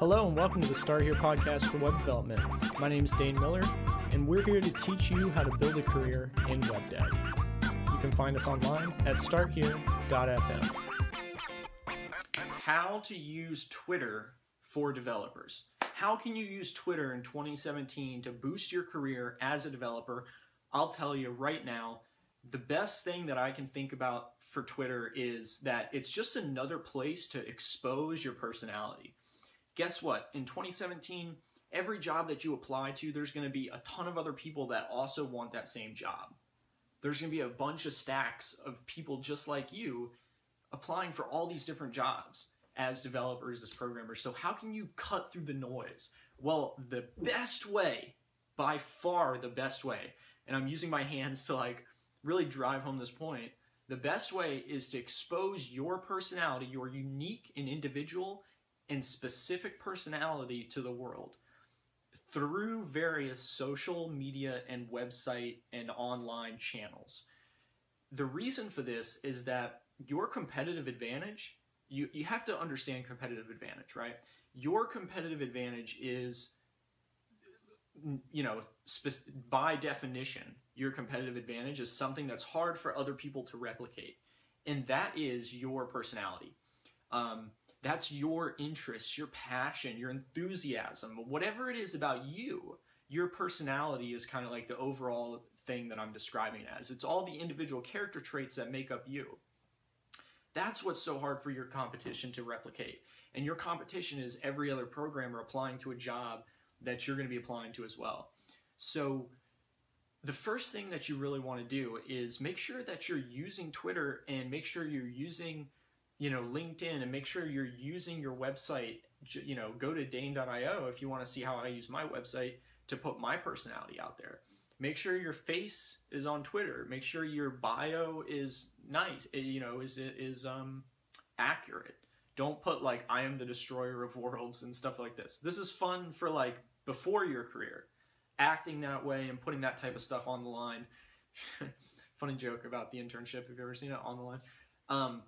Hello and welcome to the Start Here podcast for web development. My name is Dane Miller, and we're here to teach you how to build a career in web dev. You can find us online at starthere.fm. How to use Twitter for developers. How can you use Twitter in 2017 to boost your career as a developer? I'll tell you right now, the best thing that I can think about for Twitter is that it's just another place to expose your personality guess what? In 2017, every job that you apply to, there's going to be a ton of other people that also want that same job. There's going to be a bunch of stacks of people just like you applying for all these different jobs as developers, as programmers. So, how can you cut through the noise? Well, the best way, by far the best way, and I'm using my hands to like really drive home this point. The best way is to expose your personality, your unique and individual and specific personality to the world through various social media and website and online channels. The reason for this is that your competitive advantage, you, you have to understand competitive advantage, right? Your competitive advantage is, you know, by definition, your competitive advantage is something that's hard for other people to replicate. And that is your personality. Um, that's your interests, your passion, your enthusiasm, whatever it is about you. Your personality is kind of like the overall thing that I'm describing as. It's all the individual character traits that make up you. That's what's so hard for your competition to replicate. And your competition is every other programmer applying to a job that you're going to be applying to as well. So, the first thing that you really want to do is make sure that you're using Twitter and make sure you're using you know linkedin and make sure you're using your website you know go to dane.io if you want to see how i use my website to put my personality out there. Make sure your face is on twitter. Make sure your bio is nice eh, you know is is um accurate. Don't put like i am the destroyer of worlds and stuff like this. This is fun for like before your career. Acting that way and putting that type of stuff on the line. Funny joke about the internship. Have you ever seen it? On the line. Um,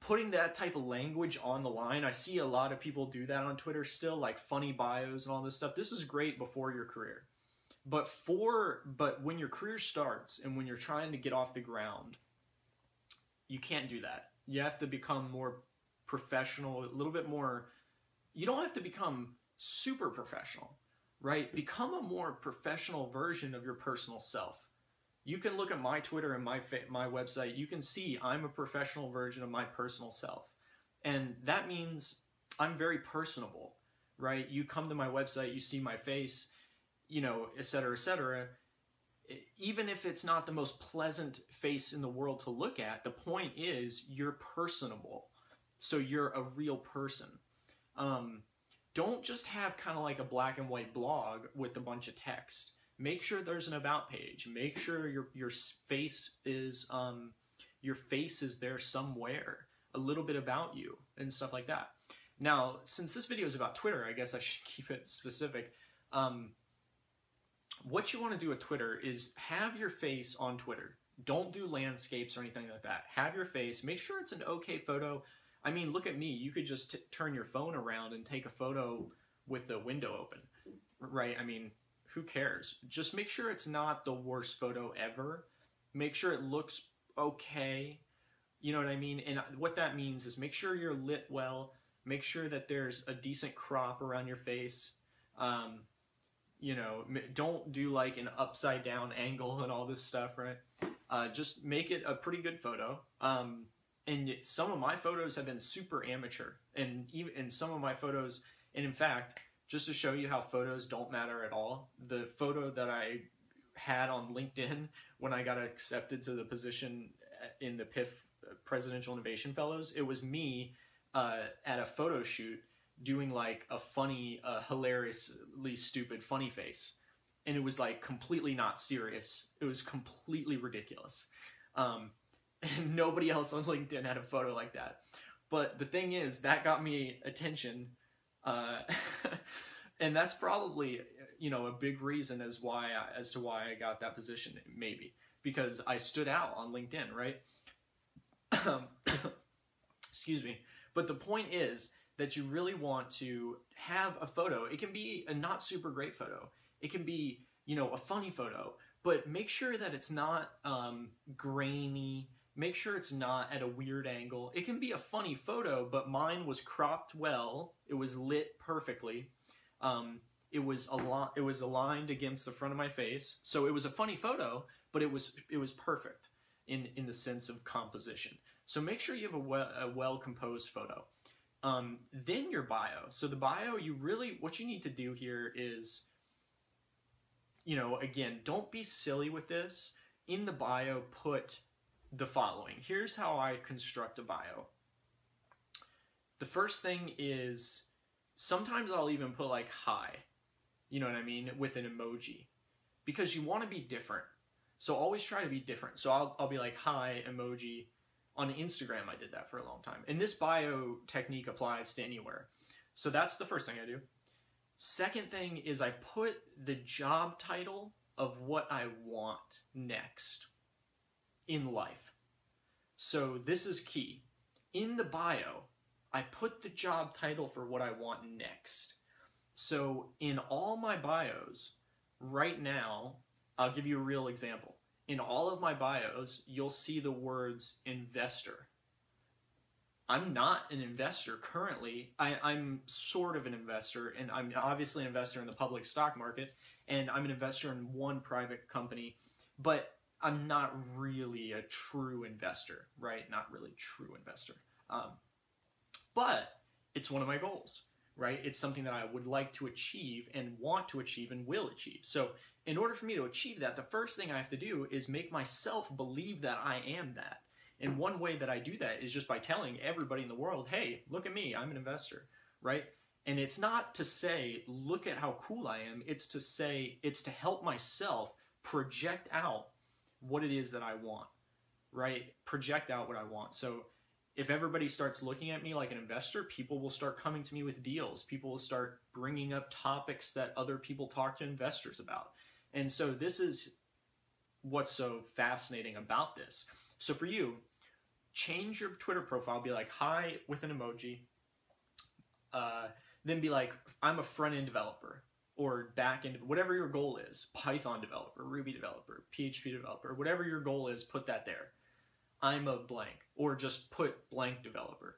putting that type of language on the line. I see a lot of people do that on Twitter still, like funny bios and all this stuff. This is great before your career. But for but when your career starts and when you're trying to get off the ground, you can't do that. You have to become more professional, a little bit more you don't have to become super professional, right? Become a more professional version of your personal self you can look at my Twitter and my my website. You can see I'm a professional version of my personal self, and that means I'm very personable, right? You come to my website, you see my face, you know, et cetera, et cetera. Even if it's not the most pleasant face in the world to look at, the point is you're personable, so you're a real person. Um, don't just have kind of like a black and white blog with a bunch of text make sure there's an about page. Make sure your your face is um, your face is there somewhere. A little bit about you and stuff like that. Now, since this video is about Twitter, I guess I should keep it specific. Um, what you want to do with Twitter is have your face on Twitter. Don't do landscapes or anything like that. Have your face. Make sure it's an okay photo. I mean, look at me. You could just turn your phone around and take a photo with the window open, right? I mean, who cares? Just make sure it's not the worst photo ever. Make sure it looks okay. You know what I mean? And what that means is make sure you're lit well. Make sure that there's a decent crop around your face. Um, you know, don't do like an upside down angle and all this stuff, right? Uh, just make it a pretty good photo. Um, and some of my photos have been super amateur, and even in some of my photos, and in fact, just to show you how photos don't matter at all. The photo that I had on LinkedIn when I got accepted to the position in the PIF Presidential Innovation Fellows, it was me uh, at a photo shoot doing like a funny, uh, hilariously stupid funny face. And it was like completely not serious. It was completely ridiculous. Um, and nobody else on LinkedIn had a photo like that. But the thing is, that got me attention uh, and that's probably you know a big reason as why I, as to why I got that position maybe because I stood out on LinkedIn, right? excuse me. But the point is that you really want to have a photo. It can be a not super great photo. It can be, you know, a funny photo, but make sure that it's not um, grainy. Make sure it's not at a weird angle. It can be a funny photo, but mine was cropped well. It was lit perfectly. Um, it was a lot. It was aligned against the front of my face, so it was a funny photo, but it was it was perfect in in the sense of composition. So make sure you have a well, a well composed photo. Um, then your bio. So the bio, you really what you need to do here is, you know, again, don't be silly with this. In the bio, put the following. Here's how I construct a bio. The first thing is sometimes I'll even put like hi, you know what I mean, with an emoji because you want to be different. So always try to be different. So I'll, I'll be like hi emoji. On Instagram, I did that for a long time. And this bio technique applies to anywhere. So that's the first thing I do. Second thing is I put the job title of what I want next in life. So this is key. In the bio, I put the job title for what I want next. So in all my bios, right now, I'll give you a real example. In all of my bios, you'll see the words investor. I'm not an investor currently. I, am sort of an investor, and I'm obviously an investor in the public stock market, and I'm an investor in one private company, but I'm not really a true investor, right? Not really true investor. Um, but it's one of my goals, right? It's something that I would like to achieve and want to achieve and will achieve. So, in order for me to achieve that, the first thing I have to do is make myself believe that I am that. And one way that I do that is just by telling everybody in the world, hey, look at me, I'm an investor, right? And it's not to say, look at how cool I am. It's to say, it's to help myself project out what it is that I want, right? Project out what I want. So if everybody starts looking at me like an investor, people will start coming to me with deals. People will start bringing up topics that other people talk to investors about. And so this is what's so fascinating about this. So for you, change your Twitter profile, be like, hi with an emoji. Uh, then be like, I'm a front end developer or back end, whatever your goal is Python developer, Ruby developer, PHP developer, whatever your goal is, put that there I'm a blank, or just put blank developer.